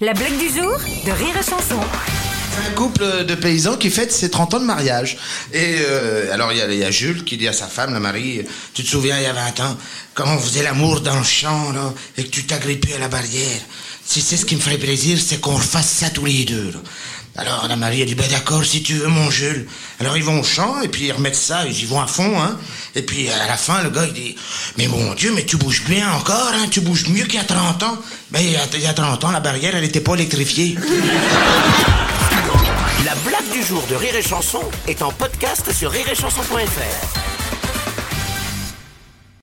La blague du jour de Rire et Chanson. un couple de paysans qui fête ses 30 ans de mariage. Et euh, alors il y, a- Jules qui dit à sa femme, la Marie, tu te souviens il y a 20 ans, quand on faisait l'amour dans le champ là, et que tu t'agrippais à la barrière. Si c'est ce qui me ferait plaisir, c'est qu'on refasse ça tous les deux. Alors la Marie a dit, ben d'accord, si tu veux mon Jules. Alors ils vont au champ et puis ils remettent ça, ils y vont à fond. Hein. Et puis à la fin, le gars il dit, mais mon Dieu, mais tu bouges bien encore, hein, tu bouges mieux qu'il y a 30 ans. Ben il y a, il y a 30 ans, la barrière, elle n'était pas électrifiée. La blague du jour de Rire et Chanson est en podcast sur rireetchanson.fr.